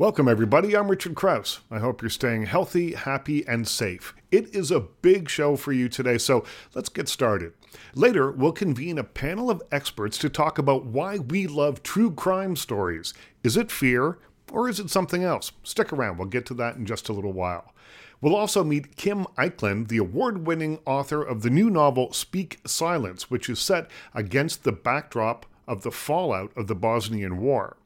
Welcome, everybody. I'm Richard Crouse. I hope you're staying healthy, happy, and safe. It is a big show for you today, so let's get started. Later, we'll convene a panel of experts to talk about why we love true crime stories. Is it fear, or is it something else? Stick around, we'll get to that in just a little while. We'll also meet Kim Echlin, the award winning author of the new novel Speak Silence, which is set against the backdrop of the fallout of the Bosnian War.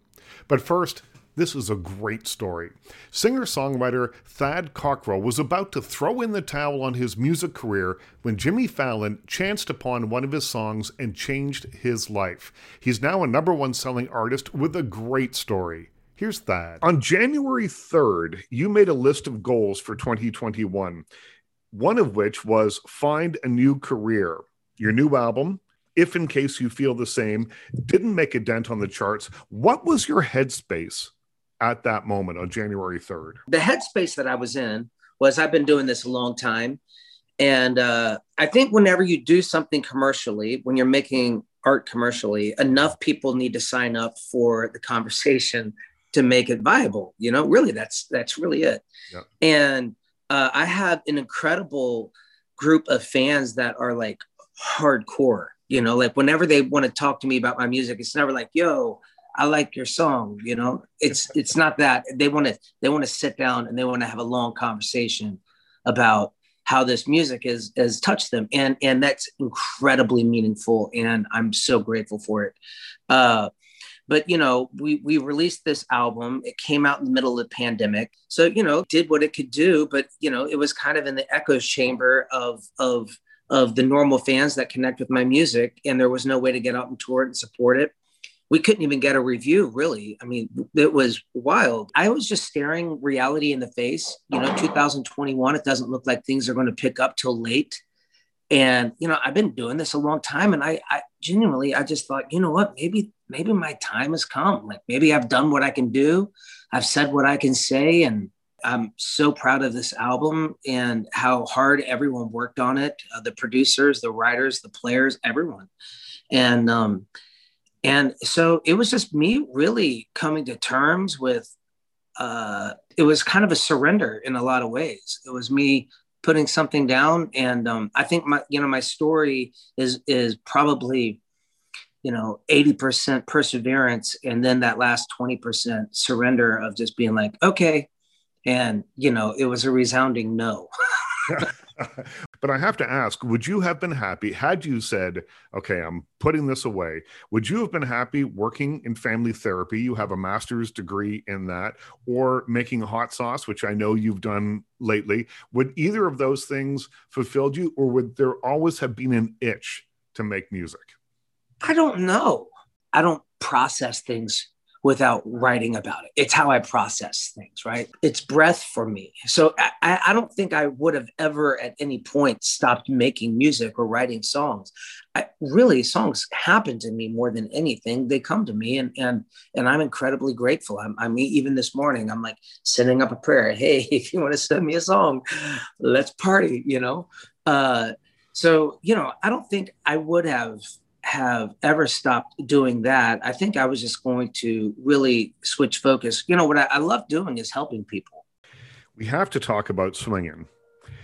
But first, this is a great story. Singer songwriter Thad Cockrell was about to throw in the towel on his music career when Jimmy Fallon chanced upon one of his songs and changed his life. He's now a number one selling artist with a great story. Here's Thad. On January 3rd, you made a list of goals for 2021, one of which was find a new career. Your new album, if in case you feel the same, didn't make a dent on the charts. What was your headspace at that moment on January 3rd? The headspace that I was in was I've been doing this a long time. And uh, I think whenever you do something commercially, when you're making art commercially, enough people need to sign up for the conversation to make it viable. You know, really, that's that's really it. Yeah. And uh, I have an incredible group of fans that are like hardcore. You know, like whenever they want to talk to me about my music, it's never like, "Yo, I like your song. You know, it's it's not that they want to they want to sit down and they want to have a long conversation about how this music has has touched them, and and that's incredibly meaningful, and I'm so grateful for it. Uh, but you know, we we released this album. It came out in the middle of the pandemic, so you know, did what it could do. But you know, it was kind of in the echo chamber of of of the normal fans that connect with my music, and there was no way to get out and tour it and support it we couldn't even get a review really. I mean it was wild. I was just staring reality in the face. You know 2021 it doesn't look like things are going to pick up till late. And you know i've been doing this a long time and i i genuinely i just thought you know what? Maybe maybe my time has come. Like maybe i've done what i can do. I've said what i can say and i'm so proud of this album and how hard everyone worked on it uh, the producers the writers the players everyone. And um and so it was just me really coming to terms with uh, it was kind of a surrender in a lot of ways. It was me putting something down and um, i think my you know my story is is probably you know 80% perseverance and then that last 20% surrender of just being like okay. And you know it was a resounding no but I have to ask, would you have been happy had you said, okay, I'm putting this away? Would you have been happy working in family therapy? You have a master's degree in that, or making hot sauce, which I know you've done lately. Would either of those things fulfilled you, or would there always have been an itch to make music? I don't know. I don't process things without writing about it. It's how I process things, right? It's breath for me. So I, I don't think I would have ever at any point stopped making music or writing songs. I, really, songs happen to me more than anything. They come to me, and and and I'm incredibly grateful. I'm, I mean, even this morning, I'm like sending up a prayer. Hey, if you want to send me a song, let's party. You know. Uh, so you know, I don't think I would have have ever stopped doing that, I think I was just going to really switch focus. You know, what I, I love doing is helping people. We have to talk about swinging.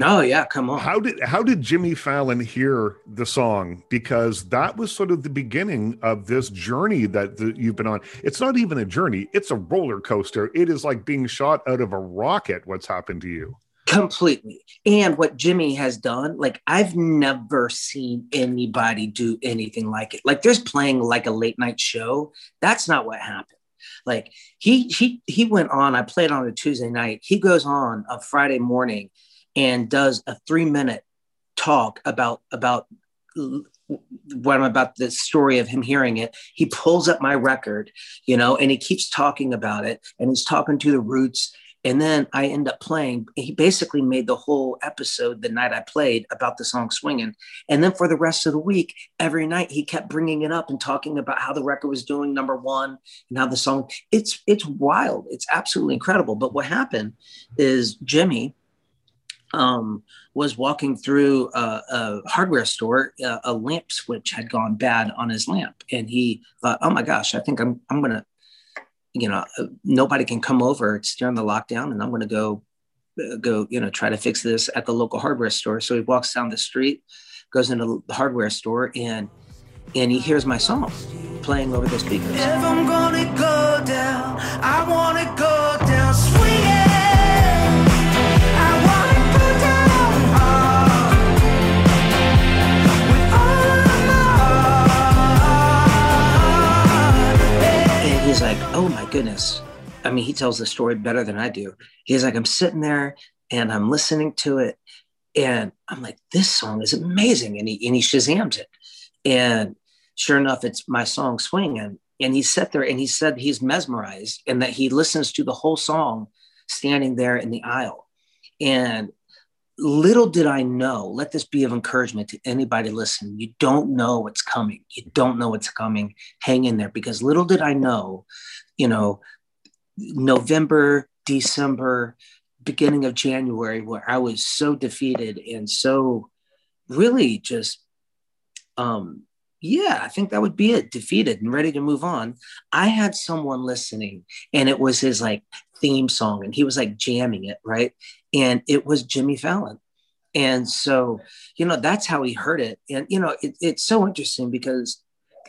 Oh yeah, come on. How did how did Jimmy Fallon hear the song? Because that was sort of the beginning of this journey that the, you've been on. It's not even a journey; it's a roller coaster. It is like being shot out of a rocket. What's happened to you? Completely. And what jimmy has done like i've never seen anybody do anything like it. Like there's playing like a late night show that's not what happened. Like he he he went on i played on a tuesday night. He goes on a friday morning and does a three minute talk about about what I'm about the story of him hearing it. He pulls up my record, you know, and he keeps talking about it and he's talking to the roots and then I end up playing. He basically made the whole episode the night I played about the song Swinging. And then for the rest of the week, every night he kept bringing it up and talking about how the record was doing number one and how the song, it's, it's wild. It's absolutely incredible. But what happened is Jimmy um, was walking through a, a hardware store. A, a lamp switch had gone bad on his lamp. And he thought, oh my gosh, I think I'm, I'm to, you know, uh, nobody can come over. It's during the lockdown, and I'm going to go, uh, go, you know, try to fix this at the local hardware store. So he walks down the street, goes into the hardware store, and and he hears my song playing over the speakers. He's like, oh my goodness. I mean, he tells the story better than I do. He's like, I'm sitting there and I'm listening to it. And I'm like, this song is amazing. And he, and he Shazams it. And sure enough, it's my song Swinging. And he sat there and he said he's mesmerized and that he listens to the whole song standing there in the aisle. And little did I know, let this be of encouragement to anybody listening. You don't know what's coming. You don't know what's coming. Hang in there because little did I know, you know, November, December, beginning of January, where I was so defeated and so really just, um, yeah, I think that would be it. Defeated and ready to move on. I had someone listening, and it was his like theme song, and he was like jamming it, right? And it was Jimmy Fallon. And so, you know, that's how he heard it. And, you know, it, it's so interesting because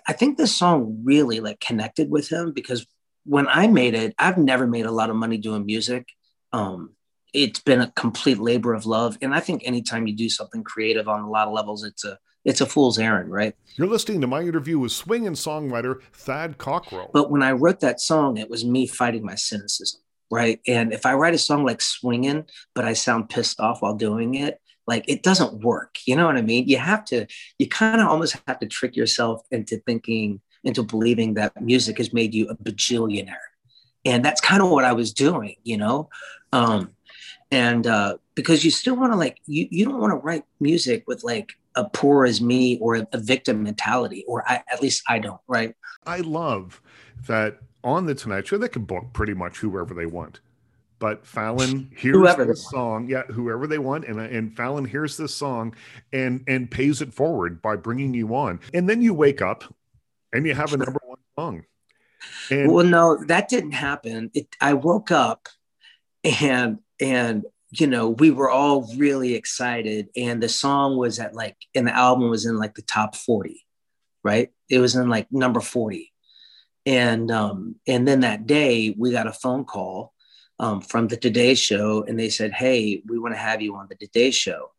I think this song really like connected with him because when I made it, I've never made a lot of money doing music. Um, it's been a complete labor of love. And I think anytime you do something creative on a lot of levels, it's a, it's a fool's errand, right? You're listening to my interview with swing and songwriter Thad Cockrell. But when I wrote that song, it was me fighting my cynicism right? And if I write a song like swinging, but I sound pissed off while doing it, like it doesn't work. You know what I mean? You have to, you kind of almost have to trick yourself into thinking, into believing that music has made you a bajillionaire. And that's kind of what I was doing, you know? Um, and uh, because you still want to like, you, you don't want to write music with like a poor as me or a, victim mentality, or I, at least I don't, right? I love that on the Tonight Show, they can book pretty much whoever they want. But Fallon hears whoever the song, yeah, whoever they want, and and Fallon hears this song and and pays it forward by bringing you on, and then you wake up and you have a number one song. And well, no, that didn't happen. It, I woke up and and you know we were all really excited, and the song was at like, and the album was in like the top forty, right? It was in like number forty and um, and then that day we got a phone call um, from the Today Show, and they said, "Hey, we want to have you on the Today Show."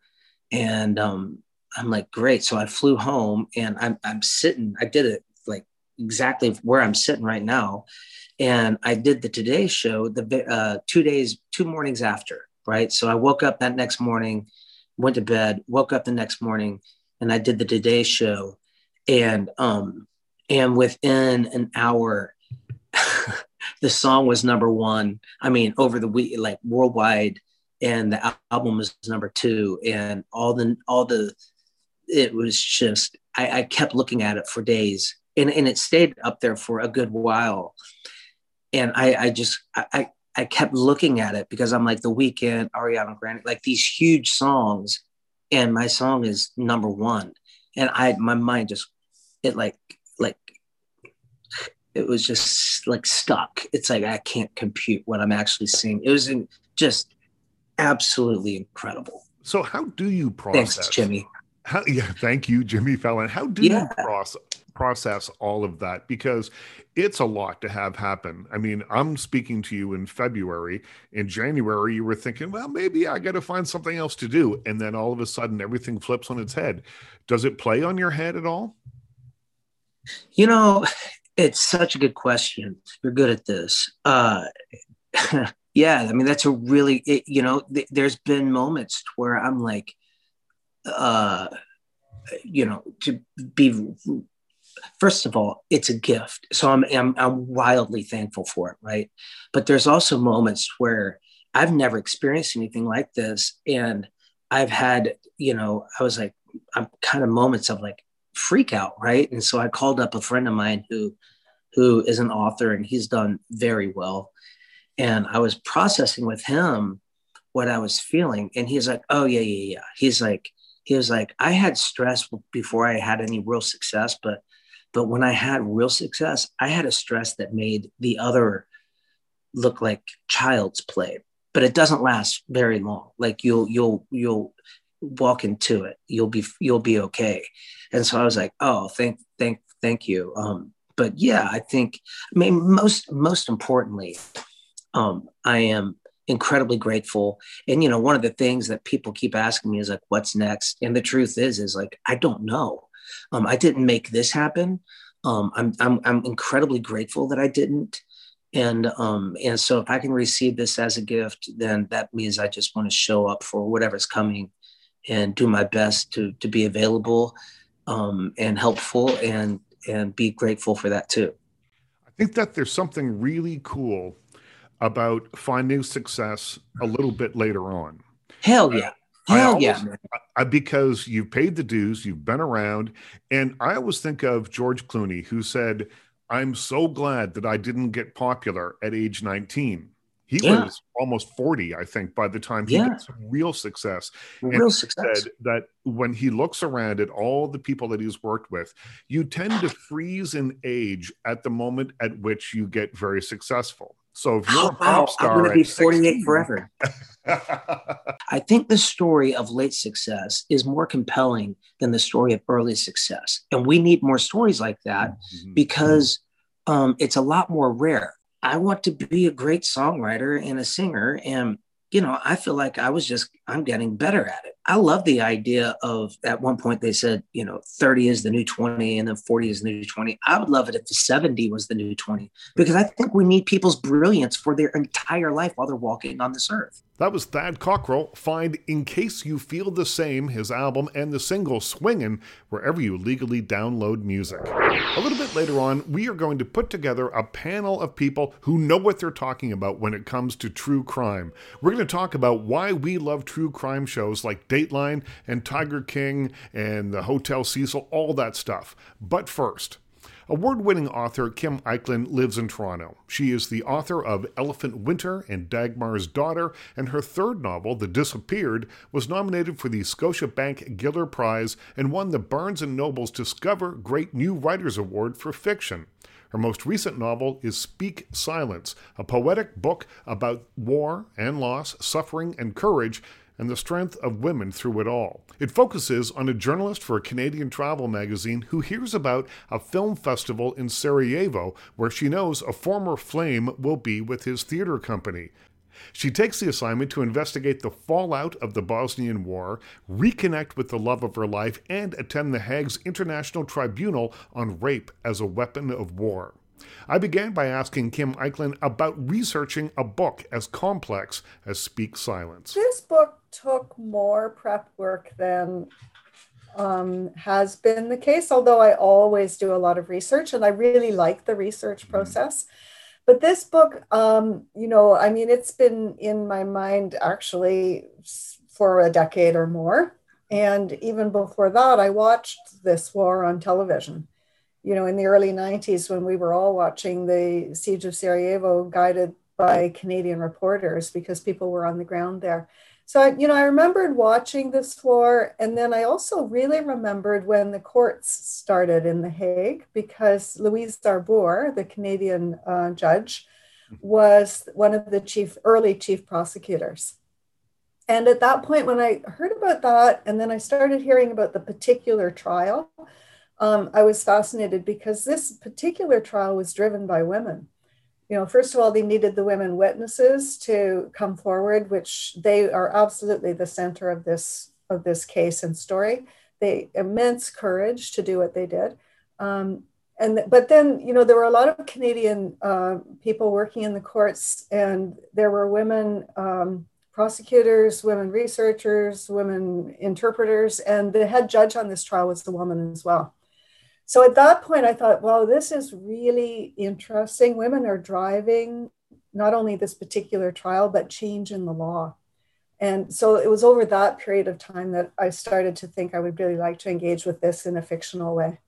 And um, I'm like, "Great!" So I flew home, and I'm I'm sitting. I did it like exactly where I'm sitting right now, and I did the Today Show the uh, two days, two mornings after. Right. So I woke up that next morning, went to bed, woke up the next morning, and I did the Today Show, and um, and within an hour the song was number one. I mean over the week like worldwide and the album was number two. And all the all the it was just I, I kept looking at it for days. And, and it stayed up there for a good while. And i i just i i kept looking at it because i'm like the Weeknd ariana grande like these huge songs. And my song is number one. And i my mind just it like it was just like stuck. It's like I can't compute what I'm actually seeing. It was in, just absolutely incredible. So how do you process? Thanks, Jimmy. How, yeah, thank you, Jimmy Fallon. How do yeah. you process process all of that? Because it's a lot to have happen. I mean, I'm speaking to you in February. In January, you were thinking, well, maybe I got to find something else to do, and then all of a sudden, everything flips on its head. Does it play on your head at all? You know, it's such a good question. You're good at this. Uh, yeah, I mean that's a really it, you know. Th- there's been moments where I'm like, uh, you know, to be. First of all, it's a gift, so I'm, I'm I'm wildly thankful for it, right? But there's also moments where I've never experienced anything like this, and I've had, you know, I was like, I'm kind of moments of like, freak out, right? And so I called up a friend of mine who who is an author and he's done very well. And I was processing with him what I was feeling. And he's like, Oh, yeah, yeah, yeah. He's like, he was like, I had stress before I had any real success, but but when I had real success, I had a stress that made the other look like child's play, but it doesn't last very long. Like you'll you'll you'll walk into it. You'll be you'll be okay. And so I was like, oh, thank thank thank you. Um, but yeah, I think I mean most most importantly, um, I am incredibly grateful. And you know, one of the things that people keep asking me is like, what's next? And the truth is, is like I don't know. Um, I didn't make this happen. Um, I'm I'm I'm incredibly grateful that I didn't. And um, and so if I can receive this as a gift, then that means I just want to show up for whatever's coming and do my best to to be available um, and helpful and and be grateful for that too. I think that there's something really cool about finding success a little bit later on. Hell yeah. Hell always, yeah. I, because you've paid the dues, you've been around. And I always think of George Clooney, who said, I'm so glad that I didn't get popular at age 19. He yeah. was almost 40, I think, by the time he yeah. got some real success. Real and success. Said that when he looks around at all the people that he's worked with, you tend to freeze in age at the moment at which you get very successful. So if you're a pop star, I'm going to be 48 16, forever. I think the story of late success is more compelling than the story of early success, and we need more stories like that mm-hmm. because um, it's a lot more rare. I want to be a great songwriter and a singer, and you know, I feel like I was just, I'm getting better at it. I love the idea of at one point they said, you know, 30 is the new 20 and then 40 is the new 20. I would love it if the 70 was the new 20 because I think we need people's brilliance for their entire life while they're walking on this earth. That was Thad Cockrell. Find In Case You Feel the Same, his album, and the single Swingin' wherever you legally download music. A little bit later on, we are going to put together a panel of people who know what they're talking about when it comes to true crime. We're going to talk about why we love true crime shows like Dateline and Tiger King and the Hotel Cecil, all that stuff. But first, Award winning author Kim Echlin lives in Toronto. She is the author of Elephant Winter and Dagmar's Daughter, and her third novel, The Disappeared, was nominated for the Scotiabank Giller Prize and won the Barnes & Noble's Discover Great New Writers Award for fiction. Her most recent novel is Speak Silence, a poetic book about war and loss, suffering and courage and the strength of women through it all. It focuses on a journalist for a Canadian travel magazine who hears about a film festival in Sarajevo where she knows a former flame will be with his theater company. She takes the assignment to investigate the fallout of the Bosnian War, reconnect with the love of her life, and attend The Hague's International Tribunal on Rape as a Weapon of War. I began by asking Kim Echlin about researching a book as complex as Speak Silence. This book took more prep work than um, has been the case, although I always do a lot of research and I really like the research mm-hmm. process. But this book, um, you know, I mean, it's been in my mind actually for a decade or more. And even before that, I watched this war on television you know, in the early 90s when we were all watching the siege of Sarajevo guided by Canadian reporters because people were on the ground there. So, you know, I remembered watching this war. And then I also really remembered when the courts started in The Hague because Louise Arbour, the Canadian uh, judge, was one of the chief early chief prosecutors. And at that point, when I heard about that, and then I started hearing about the particular trial, um, I was fascinated because this particular trial was driven by women. You know, first of all, they needed the women witnesses to come forward, which they are absolutely the center of this of this case and story. They immense courage to do what they did. Um, and but then you know there were a lot of Canadian uh, people working in the courts, and there were women um, prosecutors, women researchers, women interpreters, and the head judge on this trial was the woman as well. So at that point, I thought, wow, this is really interesting. Women are driving not only this particular trial, but change in the law. And so it was over that period of time that I started to think I would really like to engage with this in a fictional way.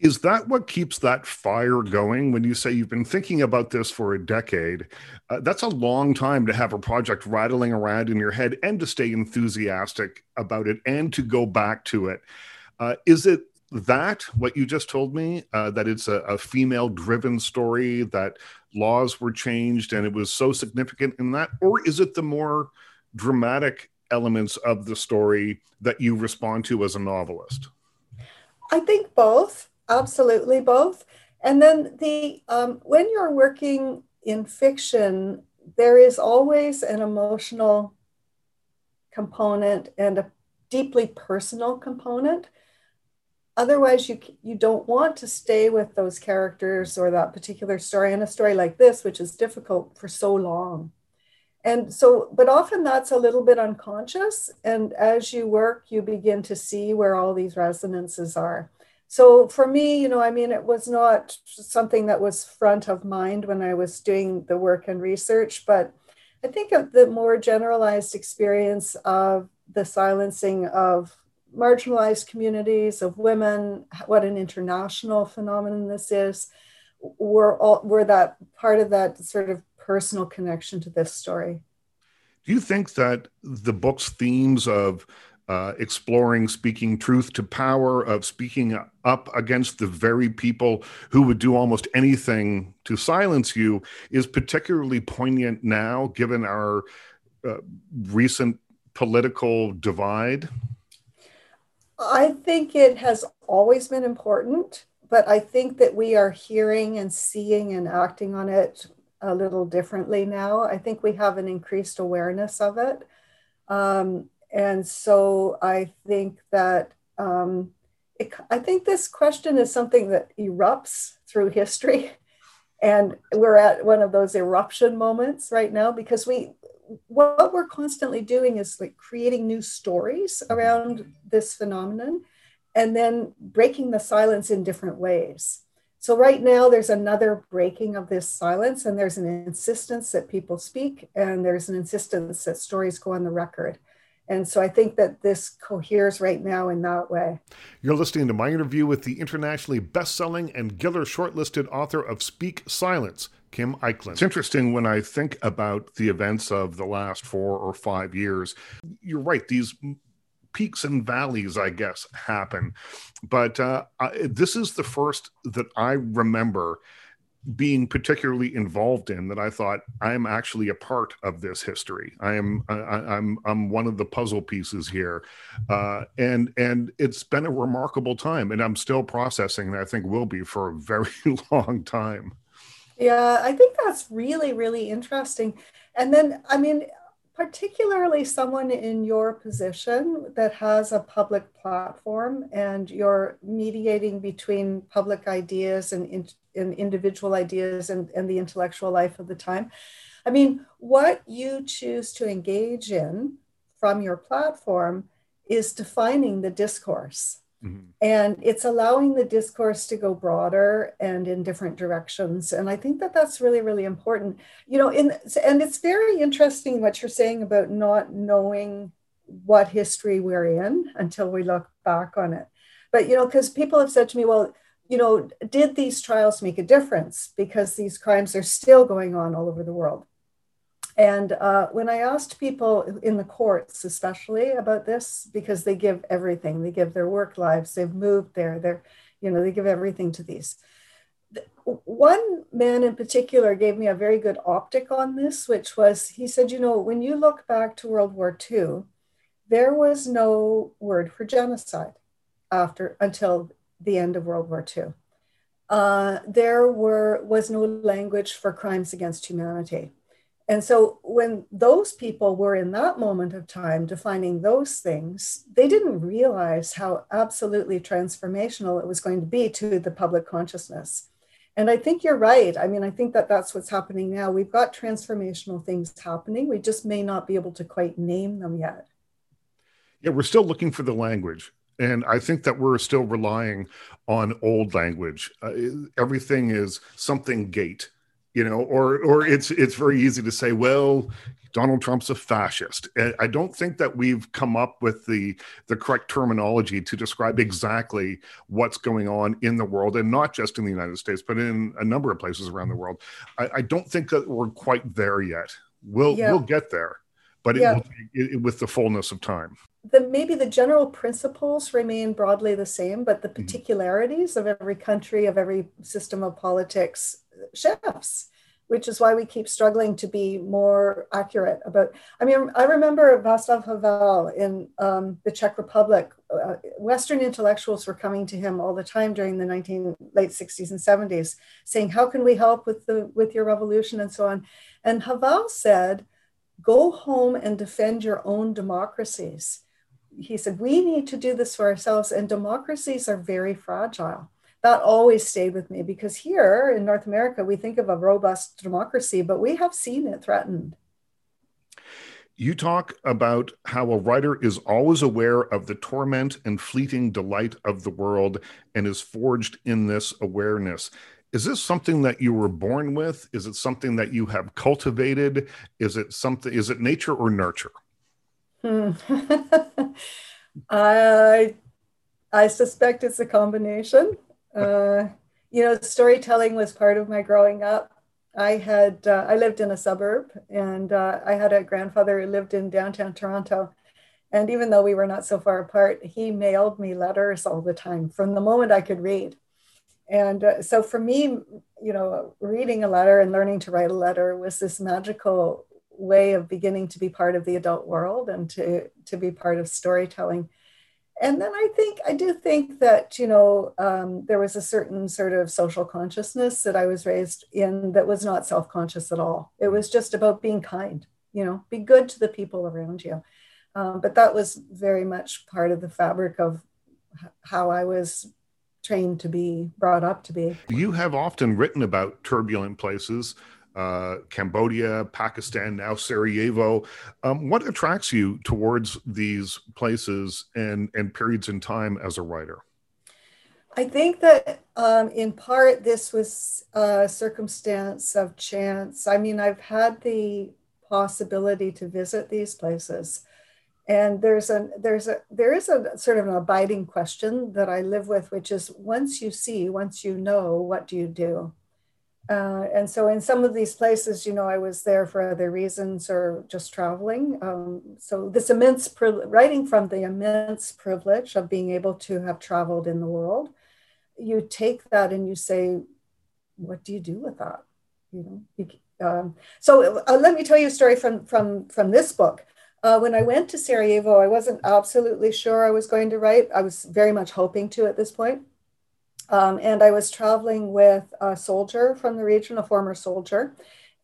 Is that what keeps that fire going when you say you've been thinking about this for a decade? Uh, that's a long time to have a project rattling around in your head and to stay enthusiastic about it and to go back to it. Uh, is it that what you just told me uh, that it's a, a female driven story that laws were changed and it was so significant in that or is it the more dramatic elements of the story that you respond to as a novelist? I think both absolutely both. And then the um, when you're working in fiction there is always an emotional component and a deeply personal component otherwise you you don't want to stay with those characters or that particular story in a story like this which is difficult for so long. And so but often that's a little bit unconscious and as you work you begin to see where all these resonances are. So for me you know i mean it was not something that was front of mind when i was doing the work and research but i think of the more generalized experience of the silencing of marginalized communities of women what an international phenomenon this is were all were that part of that sort of personal connection to this story do you think that the book's themes of uh, exploring speaking truth to power, of speaking up against the very people who would do almost anything to silence you, is particularly poignant now, given our uh, recent political divide? I think it has always been important, but I think that we are hearing and seeing and acting on it a little differently now. I think we have an increased awareness of it. Um, and so I think that um, it, I think this question is something that erupts through history. And we're at one of those eruption moments right now because we what we're constantly doing is like creating new stories around this phenomenon and then breaking the silence in different ways. So, right now, there's another breaking of this silence, and there's an insistence that people speak, and there's an insistence that stories go on the record. And so I think that this coheres right now in that way. You're listening to my interview with the internationally best-selling and Giller shortlisted author of Speak Silence, Kim Echlin. It's interesting when I think about the events of the last four or five years. You're right; these peaks and valleys, I guess, happen. But uh, I, this is the first that I remember being particularly involved in that I thought I am actually a part of this history. I am I, I'm I'm one of the puzzle pieces here, uh, and and it's been a remarkable time, and I'm still processing, and I think will be for a very long time. Yeah, I think that's really really interesting. And then I mean, particularly someone in your position that has a public platform and you're mediating between public ideas and, in, and individual ideas and, and the intellectual life of the time. I mean, what you choose to engage in from your platform is defining the discourse. Mm-hmm. And it's allowing the discourse to go broader and in different directions. And I think that that's really, really important. You know, in, and it's very interesting what you're saying about not knowing what history we're in until we look back on it. But, you know, because people have said to me, well, you know, did these trials make a difference? Because these crimes are still going on all over the world. And uh, when I asked people in the courts, especially about this, because they give everything, they give their work lives, they've moved there, they're, you know, they give everything to these. One man in particular gave me a very good optic on this, which was he said, you know, when you look back to World War II, there was no word for genocide after until the end of World War II. Uh, there were was no language for crimes against humanity and so when those people were in that moment of time defining those things, they didn't realize how absolutely transformational it was going to be to the public consciousness. And I think you're right. I mean, I think that that's what's happening now. We've got transformational things happening. We just may not be able to quite name them yet. Yeah, we're still looking for the language. And I think that we're still relying on old language. Uh, everything is something gate you know or or it's it's very easy to say well Donald Trump's a fascist. I don't think that we've come up with the the correct terminology to describe exactly what's going on in the world, and not just in the United States, but in a number of places around the world. I, I don't think that we're quite there yet. We'll yeah. we'll get there, but yeah. it, it, with the fullness of time. The, maybe the general principles remain broadly the same, but the mm-hmm. particularities mm-hmm. of every country, of every system of politics shifts which is why we keep struggling to be more accurate about. I mean, I remember Václav Havel in um, the Czech Republic. Uh, Western intellectuals were coming to him all the time during the 19 late 60s and 70s, saying, "How can we help with the with your revolution?" and so on. And Havel said, "Go home and defend your own democracies." He said, "We need to do this for ourselves, and democracies are very fragile." That always stayed with me because here in North America, we think of a robust democracy, but we have seen it threatened. You talk about how a writer is always aware of the torment and fleeting delight of the world and is forged in this awareness. Is this something that you were born with? Is it something that you have cultivated? Is it something, is it nature or nurture? Hmm. I, I suspect it's a combination. Uh, you know, storytelling was part of my growing up. I had uh, I lived in a suburb, and uh, I had a grandfather who lived in downtown Toronto. And even though we were not so far apart, he mailed me letters all the time from the moment I could read. And uh, so for me, you know, reading a letter and learning to write a letter was this magical way of beginning to be part of the adult world and to to be part of storytelling and then I think I do think that you know um, there was a certain sort of social consciousness that I was raised in that was not self-conscious at all. It was just about being kind, you know, be good to the people around you. Um, but that was very much part of the fabric of how I was trained to be, brought up to be. You have often written about turbulent places uh, Cambodia, Pakistan, now Sarajevo. Um, what attracts you towards these places and, and periods in time as a writer? I think that um, in part this was a circumstance of chance. I mean, I've had the possibility to visit these places. And there's a there's a there is a sort of an abiding question that I live with, which is once you see, once you know, what do you do? Uh, and so in some of these places, you know, I was there for other reasons or just traveling. Um, so this immense, writing from the immense privilege of being able to have traveled in the world, you take that and you say, what do you do with that? You know, um, so uh, let me tell you a story from, from, from this book. Uh, when I went to Sarajevo, I wasn't absolutely sure I was going to write. I was very much hoping to at this point. Um, and I was traveling with a soldier from the region, a former soldier,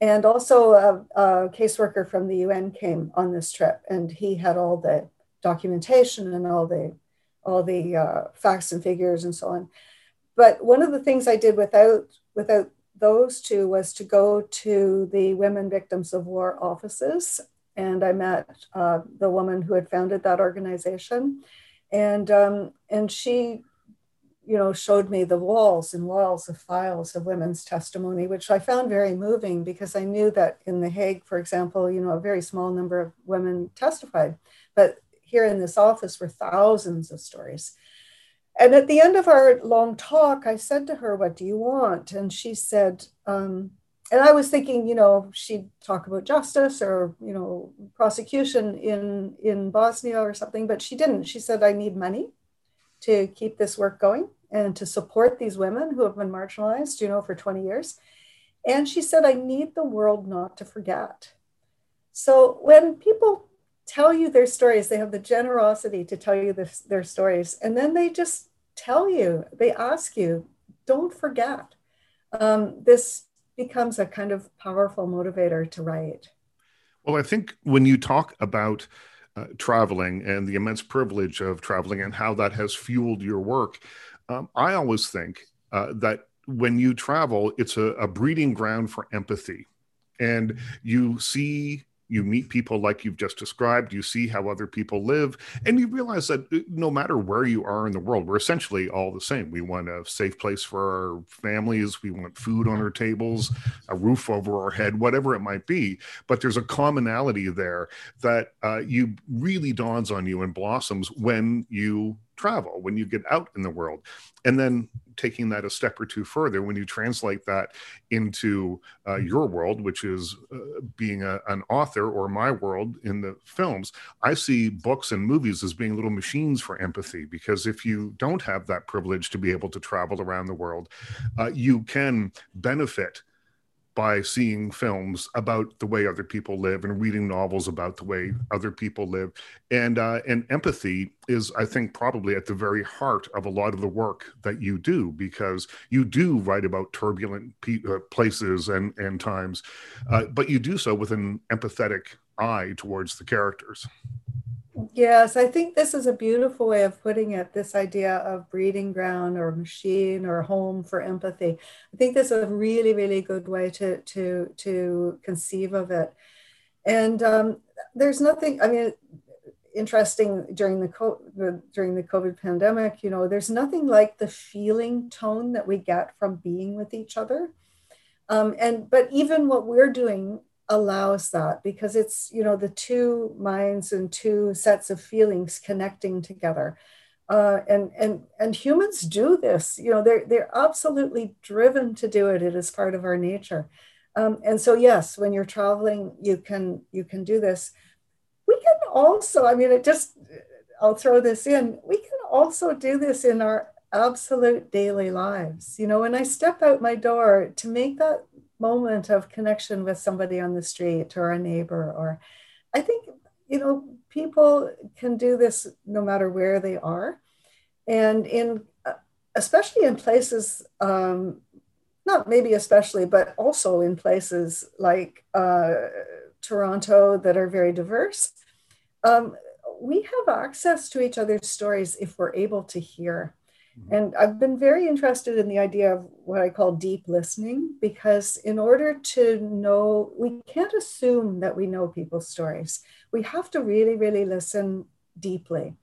and also a, a, caseworker from the UN came on this trip, and he had all the documentation and all the all the uh, facts and figures and so on. But one of the things I did without without those two was to go to the women victims of war offices, and I met uh, the woman who had founded that organization, and um, and she you know, showed me the walls and walls of files of women's testimony, which I found very moving because I knew that in The Hague, for example, you know, a very small number of women testified. But here in this office were thousands of stories. And at the end of our long talk, I said to her, What do you want? And she said, um, and I was thinking, you know, she'd talk about justice or, you know, prosecution in, in Bosnia or something, but she didn't. She said, I need money to keep this work going and to support these women who have been marginalized, you know, for 20 years. And she said, I need the world not to forget. So when people tell you their stories, they have the generosity to tell you this, their stories, and then they just tell you, they ask you, don't forget. Um, this becomes a kind of powerful motivator to write. Well, I think when you talk about uh, traveling and the immense privilege of traveling and how that has fueled your work, um, I always think uh, that when you travel, it's a, a breeding ground for empathy. And you see you meet people like you've just described you see how other people live and you realize that uh, no matter where you are in the world we're essentially all the same. We want a safe place for our families we want food on our tables a roof over our head whatever it might be. But there's a commonality there that uh, you really dawns on you and blossoms when you travel, when you get out in the world. And then taking that a step or two further, when you translate that into uh, your world, which is uh, being a, an author, or my world in the films, I see books and movies as being little machines for empathy. Because if you don't have that privilege to be able to travel around the world, uh, you can benefit by seeing films about the way other people live and reading novels about the way other people live. And uh, and empathy is i think probably at the very heart of a lot of the work that you do because you do write about turbulent pe- uh, places and and times uh, but you do so with an empathetic eye towards the characters Yes, I think this is a beautiful way of putting it this idea of breeding ground or machine or home for empathy. I think this is a really, really good way to, to, to conceive of it. And um, there's nothing, I mean, interesting during the during the COVID pandemic, you know, there's nothing like the feeling tone that we get from being with each other. Um, and but even what we're doing allows that because it's you know the two minds and two sets of feelings connecting together. Uh, and and and humans do this you know they're they're absolutely driven to do it. It is part of our nature. Um, and so yes when you're traveling you can you can do this. We can also i mean it just i'll throw this in. We can also do this in our absolute daily lives. You know when i step out my door to make that moment of connection with somebody on the street or a neighbor or i think you know people can do this no matter where they are and in uh, especially in places um, not maybe especially but also in places like uh, toronto that are very diverse um, we have access to each other's stories if we're able to hear. And I've been very interested in the idea of what I call deep listening because, in order to know, we can't assume that we know people's stories. We have to really, really listen deeply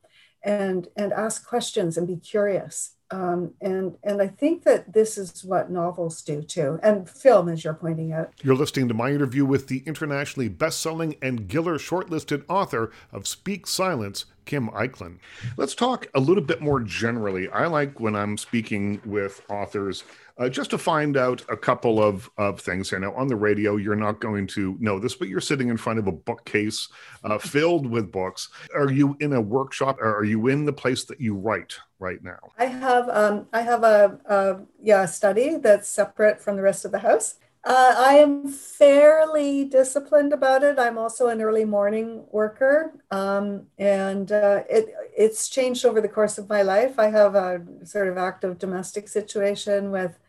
and, and ask questions and be curious. Um, and and I think that this is what novels do too, and film, as you're pointing out. You're listening to my interview with the internationally best-selling and Giller shortlisted author of Speak Silence, Kim Echlin. Let's talk a little bit more generally. I like when I'm speaking with authors uh, just to find out a couple of, of things here. Now, on the radio, you're not going to know this, but you're sitting in front of a bookcase uh, filled with books. Are you in a workshop or are you in the place that you write right now? I have um, I have a, a yeah study that's separate from the rest of the house. Uh, I am fairly disciplined about it. I'm also an early morning worker, um, and uh, it it's changed over the course of my life. I have a sort of active domestic situation with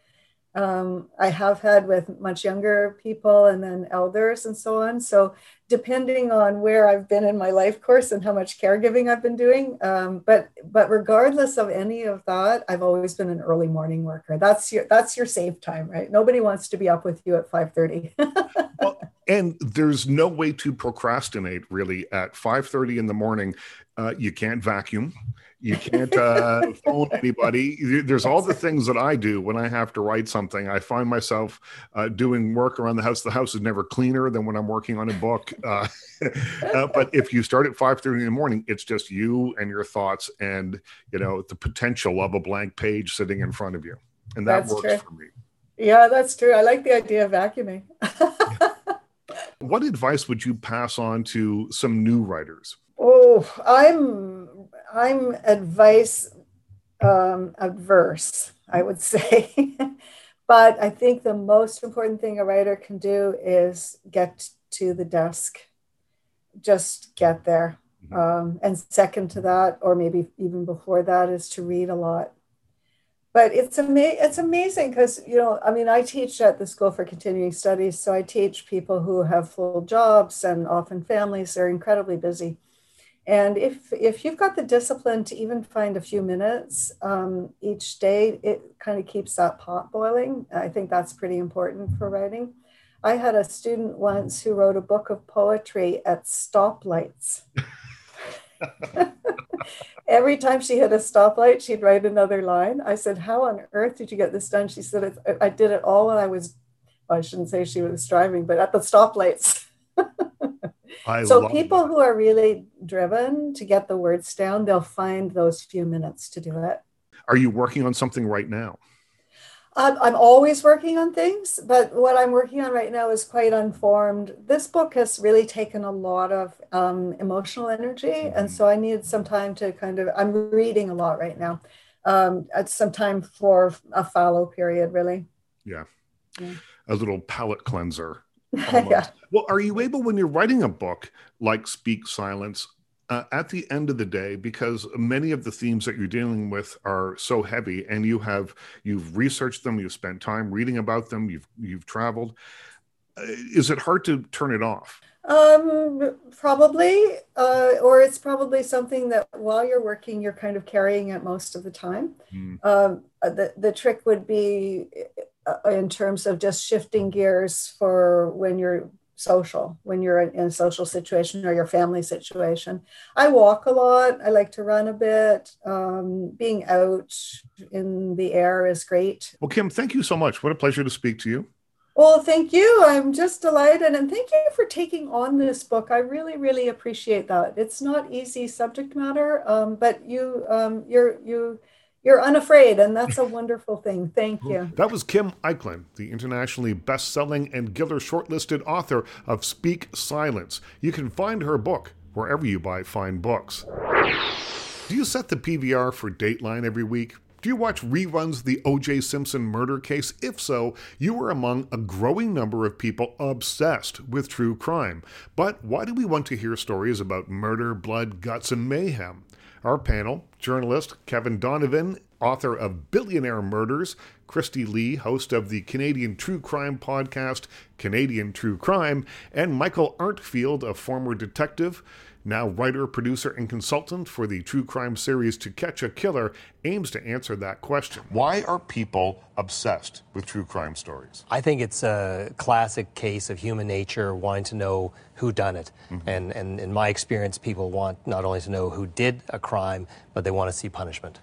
um, I have had with much younger people and then elders and so on. So depending on where I've been in my life course and how much caregiving I've been doing, um, but but regardless of any of that, I've always been an early morning worker. That's your that's your safe time, right? Nobody wants to be up with you at five thirty. well, and there's no way to procrastinate really at five thirty in the morning. Uh, you can't vacuum you can't uh, phone anybody. There's all the things that I do when I have to write something. I find myself uh, doing work around the house. The house is never cleaner than when I'm working on a book. Uh, uh but if you start at 5:30 in the morning, it's just you and your thoughts, and you know the potential of a blank page sitting in front of you, and that that's works true. for me. Yeah, that's true. I like the idea of vacuuming. what advice would you pass on to some new writers? Oh, I'm I'm advice um, adverse, I would say. but I think the most important thing a writer can do is get to the desk. Just get there. Mm-hmm. Um, and second to that, or maybe even before that, is to read a lot. But it's ama- it's amazing because you know I mean I teach at the School for Continuing Studies, so I teach people who have full jobs and often families. They're incredibly busy, and if if you've got the discipline to even find a few minutes um, each day, it kind of keeps that pot boiling. I think that's pretty important for writing. I had a student once who wrote a book of poetry at stoplights. Every time she hit a stoplight, she'd write another line. I said, How on earth did you get this done? She said, I did it all when I was, well, I shouldn't say she was driving, but at the stoplights. I so people that. who are really driven to get the words down, they'll find those few minutes to do it. Are you working on something right now? Um, I'm always working on things, but what I'm working on right now is quite unformed. This book has really taken a lot of um, emotional energy, mm-hmm. and so I need some time to kind of. I'm reading a lot right now. Um, some time for a fallow period, really. Yeah, yeah. a little palate cleanser. yeah. Well, are you able when you're writing a book like Speak Silence? uh, at the end of the day, because many of the themes that you're dealing with are so heavy, and you have you've researched them, you've spent time reading about them, you've you've traveled. Uh, is it hard to turn it off? Um, probably, uh, or it's probably something that while you're working, you're kind of carrying it most of the time. Mm. Um, the the trick would be uh, in terms of just shifting gears for when you're social when you're in a social situation or your family situation. I walk a lot. I like to run a bit. Um, being out in the air is great. Well, Kim, thank you so much. What a pleasure to speak to you. Well, thank you. I'm just delighted. And thank you for taking on this book. I really, really appreciate that. It's not easy subject matter, um, but you, um, you're, you, you're unafraid, and that's a wonderful thing. Thank you. That was Kim Echlin, the internationally best selling and Giller shortlisted author of Speak Silence. You can find her book wherever you buy fine books. Do you set the PVR for Dateline every week? Do you watch reruns of the O.J. Simpson murder case? If so, you are among a growing number of people obsessed with true crime. But why do we want to hear stories about murder, blood, guts, and mayhem? Our panel journalist Kevin Donovan, author of Billionaire Murders, Kristi Lee, host of the Canadian true crime podcast Canadian True Crime, and Michael Arntfield, a former detective now writer, producer, and consultant for the true crime series To Catch a Killer, aims to answer that question. Why are people obsessed with true crime stories? I think it's a classic case of human nature wanting to know who done it. Mm-hmm. And, and in my experience, people want not only to know who did a crime, but they want to see punishment.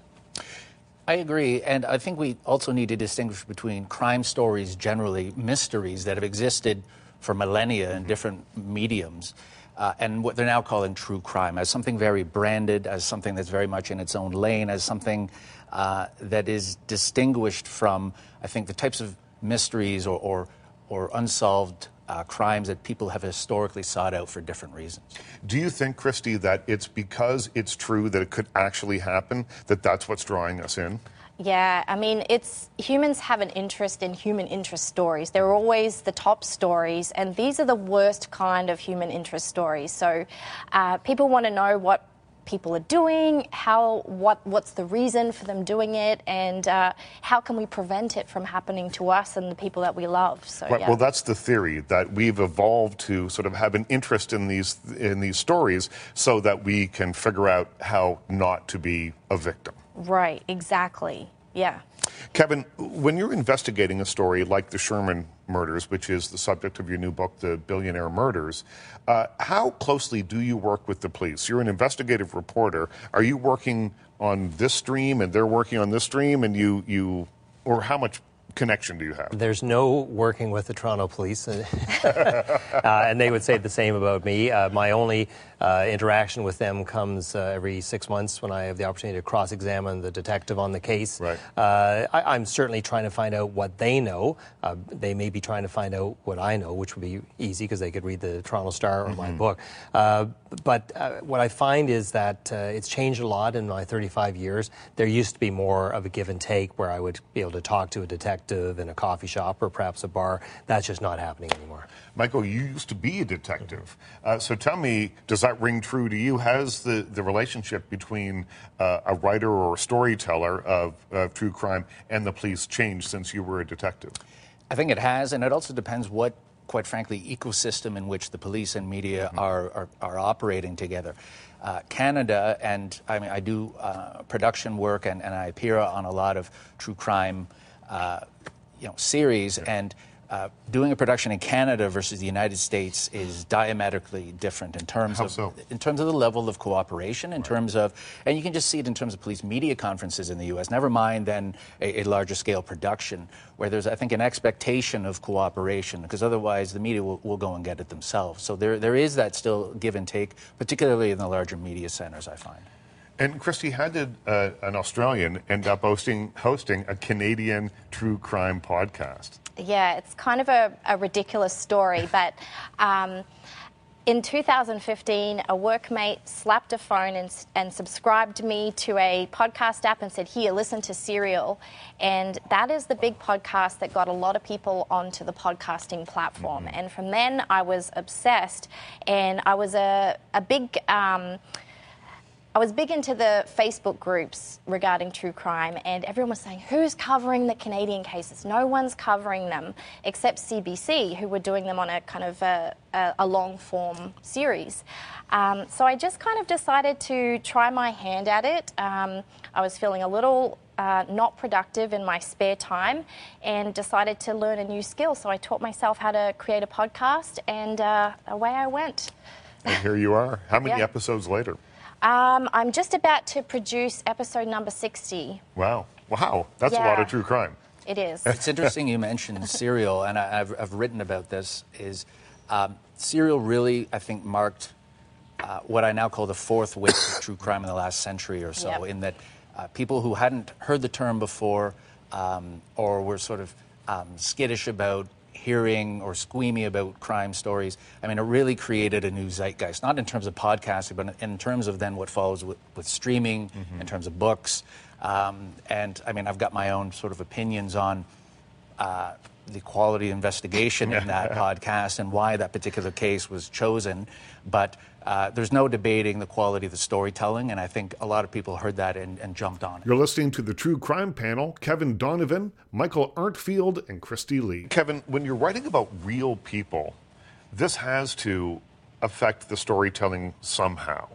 I agree, and I think we also need to distinguish between crime stories generally, mysteries that have existed for millennia in different mediums, uh, and what they're now calling true crime as something very branded, as something that's very much in its own lane, as something uh, that is distinguished from, I think, the types of mysteries or, or, or unsolved uh, crimes that people have historically sought out for different reasons. Do you think, Kristi, that it's because it's true that it could actually happen that that's what's drawing us in? Yeah, I mean, it's humans have an interest in human interest stories. They're always the top stories, and these are the worst kind of human interest stories. So, uh, people want to know what people are doing, how, what, what's the reason for them doing it, and uh, how can we prevent it from happening to us and the people that we love. So, right, yeah. Well, that's the theory that we've evolved to sort of have an interest in these in these stories, so that we can figure out how not to be a victim. Right, exactly. Yeah. Kevin, when you're investigating a story like the Sherman murders, which is the subject of your new book, The Billionaire Murders, uh, how closely do you work with the police? You're an investigative reporter. Are you working on this stream and they're working on this stream and you, you or how much connection do you have? There's no working with the Toronto police, uh, and they would say the same about me. Uh, my only uh, interaction with them comes uh, every six months when I have the opportunity to cross-examine the detective on the case. Right. Uh, I, am certainly trying to find out what they know. Uh, they may be trying to find out what I know, which would be easy because they could read the Toronto Star or mm-hmm. my book. Uh, but uh, what I find is that it's changed a lot in my 35 years. There used to be more of a give and take where I would be able to talk to a detective in a coffee shop or perhaps a bar. That's just not happening anymore. Michael, you used to be a detective. Uh, so tell me, does that ring true to you? Has the, the relationship between uh, a writer or a storyteller of, of true crime and the police changed since you were a detective? I think it has, and it also depends what, quite frankly, ecosystem in which the police and media mm-hmm. are, are, are, operating together. Uh, Canada, and I mean, I do uh, production work and, and I appear on a lot of true crime, uh, you know, series, yeah. and uh, doing a production in Canada versus the United States is diametrically different in terms How of so? in terms of the level of cooperation, in terms of, and you can just see it in terms of police media conferences in the U.S. Never mind then a, a larger scale production where there's, I think, an expectation of cooperation because otherwise the media will, will go and get it themselves. So there there is that still give and take, particularly in the larger media centers. I find. And Kristi, how did uh, an Australian end up hosting hosting a Canadian true crime podcast? Yeah, it's kind of a, a ridiculous story, but um, in 2015, a workmate slapped a phone and, and subscribed me to a podcast app and said, Here, listen to Serial. And that is the big podcast that got a lot of people onto the podcasting platform. Mm-hmm. And from then, I was obsessed, and I was a, a big. Um, I was big into the Facebook groups regarding true crime, and everyone was saying, Who's covering the Canadian cases? No one's covering them except CBC, who were doing them on a kind of a, a, a long form series. Um, so I just kind of decided to try my hand at it. Um, I was feeling a little uh, not productive in my spare time and decided to learn a new skill. So I taught myself how to create a podcast, and uh, away I went. And here you are. How many Yeah. episodes later? Um, I'm just about to produce episode number 60. Wow. Wow. That's a lot of true crime. It is. It's interesting you mentioned Serial, and I, I've, I've written about this. Is um, Serial really, I think, marked uh, what I now call the fourth wave of true crime in the last century or so, Yep. in that uh, people who hadn't heard the term before um, or were sort of um, skittish about hearing or squeamy about crime stories. I mean, it really created a new zeitgeist, not in terms of podcasting, but in terms of then what follows with, with streaming, in terms of books. Um, and I mean, I've got my own sort of opinions on uh, the quality investigation in that podcast and why that particular case was chosen. But uh, there's no debating the quality of the storytelling, and I think a lot of people heard that and, and jumped on it. You're listening to the True Crime Panel. Kevin Donovan, Michael Arntfield, and Kristi Lee. Kevin, when you're writing about real people, this has to affect the storytelling somehow.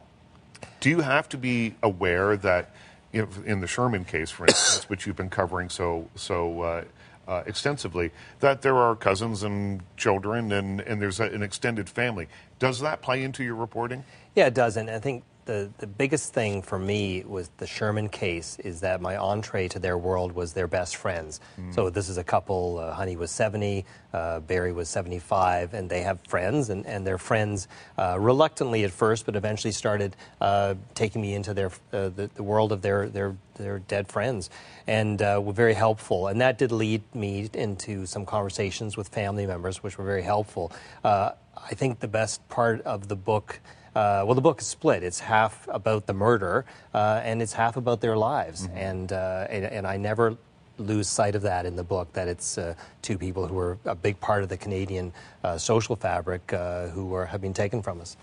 Do you have to be aware that, in the Sherman case, for instance, which you've been covering so so uh, uh, extensively, that there are cousins and children, and and there's a, an extended family. Does that play into your reporting? Yeah, it does. And I think the, the biggest thing for me was the Sherman case is that my entree to their world was their best friends. So this is a couple, uh, Honey was 70, uh, Barry was 75, and they have friends, and, and their friends uh, reluctantly at first, but eventually started uh, taking me into their, uh, the, the world of their, their, their dead friends, and uh, were very helpful. And that did lead me into some conversations with family members, which were very helpful. Uh, I think the best part of the book uh, well, the book is split. It's half about the murder, uh, and it's half about their lives. And, uh, and and I never lose sight of that in the book. That it's uh, two people who are a big part of the Canadian uh, social fabric uh, who are, have been taken from us.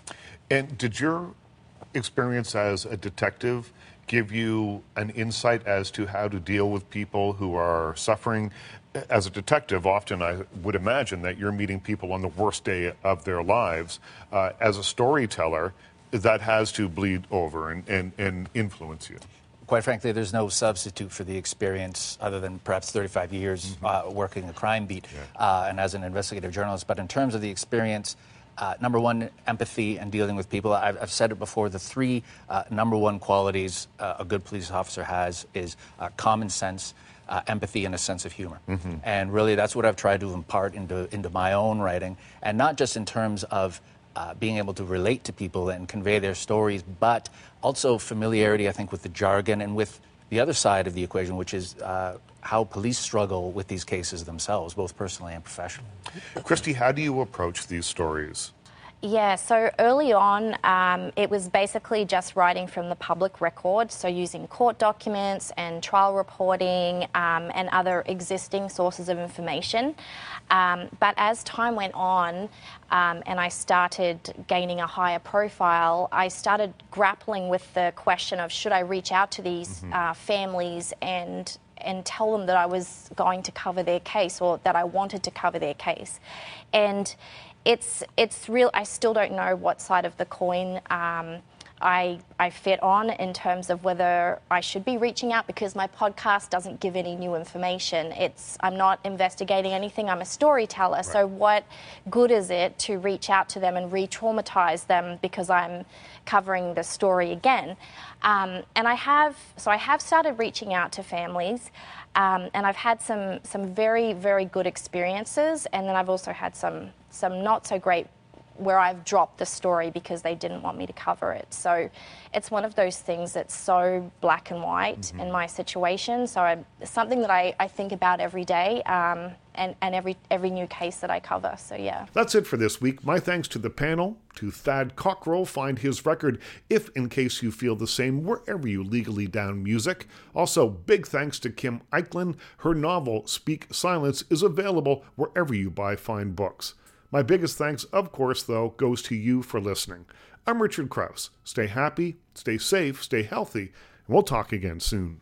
And did your experience as a detective give you an insight as to how to deal with people who are suffering? As a detective, often I would imagine that you're meeting people on the worst day of their lives. Uh, as a storyteller, that has to bleed over and, and, and influence you. Quite frankly, there's no substitute for the experience other than perhaps 35 years uh, working a crime beat uh, and as an investigative journalist. But in terms of the experience, uh, number one, empathy and dealing with people. I've, I've said it before. The three uh, number one qualities uh, a good police officer has is uh, common sense, uh, empathy, and a sense of humor. And really, that's what I've tried to impart into into my own writing, and not just in terms of uh, being able to relate to people and convey their stories, but also familiarity, I think, with the jargon and with the other side of the equation, which is uh, how police struggle with these cases themselves, both personally and professionally. Kristi, how do you approach these stories? Yeah, so early on, um, it was basically just writing from the public record, so using court documents and trial reporting um, and other existing sources of information. Um, but as time went on um, and I started gaining a higher profile, I started grappling with the question of should I reach out to these uh, families and and tell them that I was going to cover their case or that I wanted to cover their case. And it's it's real. I still don't know what side of the coin um, I, I fit on in terms of whether I should be reaching out because my podcast doesn't give any new information. It's I'm not investigating anything. I'm a storyteller. Right. So what good is it to reach out to them and re-traumatize them because I'm covering the story again? Um, and I have so I have started reaching out to families. Um, and I've had some some very very good experiences, and then I've also had some some not so great where I've dropped the story because they didn't want me to cover it. So it's one of those things that's so black and white mm-hmm. in my situation. So I'm, it's something that I, I think about every day um, and, and every, every new case that I cover. So yeah. That's it for this week. My thanks to the panel, to Thad Cockrell. Find his record, If In Case You Feel the Same, wherever you legally down music. Also, big thanks to Kim Echlin. Her novel, Speak Silence, is available wherever you buy fine books. My biggest thanks, of course, though, goes to you for listening. I'm Richard Crouse. Stay happy, stay safe, stay healthy, and we'll talk again soon.